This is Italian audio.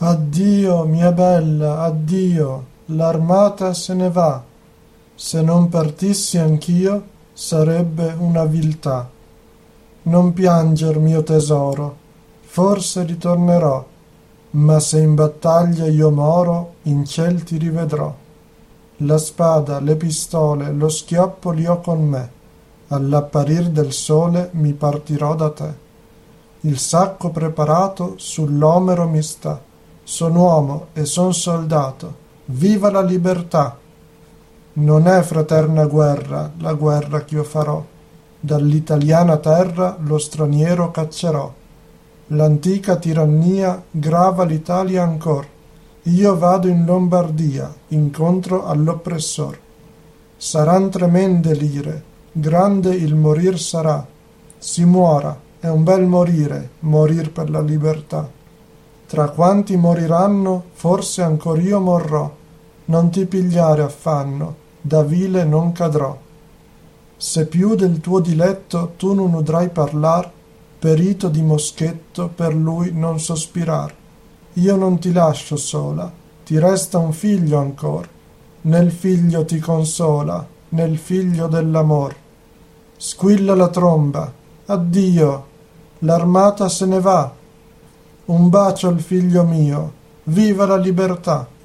Addio, mia bella, addio, l'armata se ne va. Se non partissi anch'io, sarebbe una viltà. Non pianger, mio tesoro, forse ritornerò, ma se in battaglia io moro, in ciel ti rivedrò. La spada, le pistole, lo schioppo li ho con me. All'apparir del sole mi partirò da te. Il sacco preparato sull'omero mi sta. Son uomo e son soldato. Viva la libertà! Non è fraterna guerra la guerra ch'io farò. Dall'italiana terra lo straniero caccerò. L'antica tirannia grava l'Italia ancor. Io vado in Lombardia, incontro all'oppressor. Saran tremende l'ire, grande il morir sarà. Si muora, è un bel morire, morir per la libertà. Tra quanti moriranno, forse ancor io morrò. Non ti pigliare affanno, da vile non cadrò. Se più del tuo diletto tu non udrai parlar, perito di moschetto per lui non sospirar. Io non ti lascio sola, ti resta un figlio ancor. Nel figlio ti consola, nel figlio dell'amor. Squilla la tromba, addio, l'armata se ne va, un bacio al figlio mio, viva la libertà!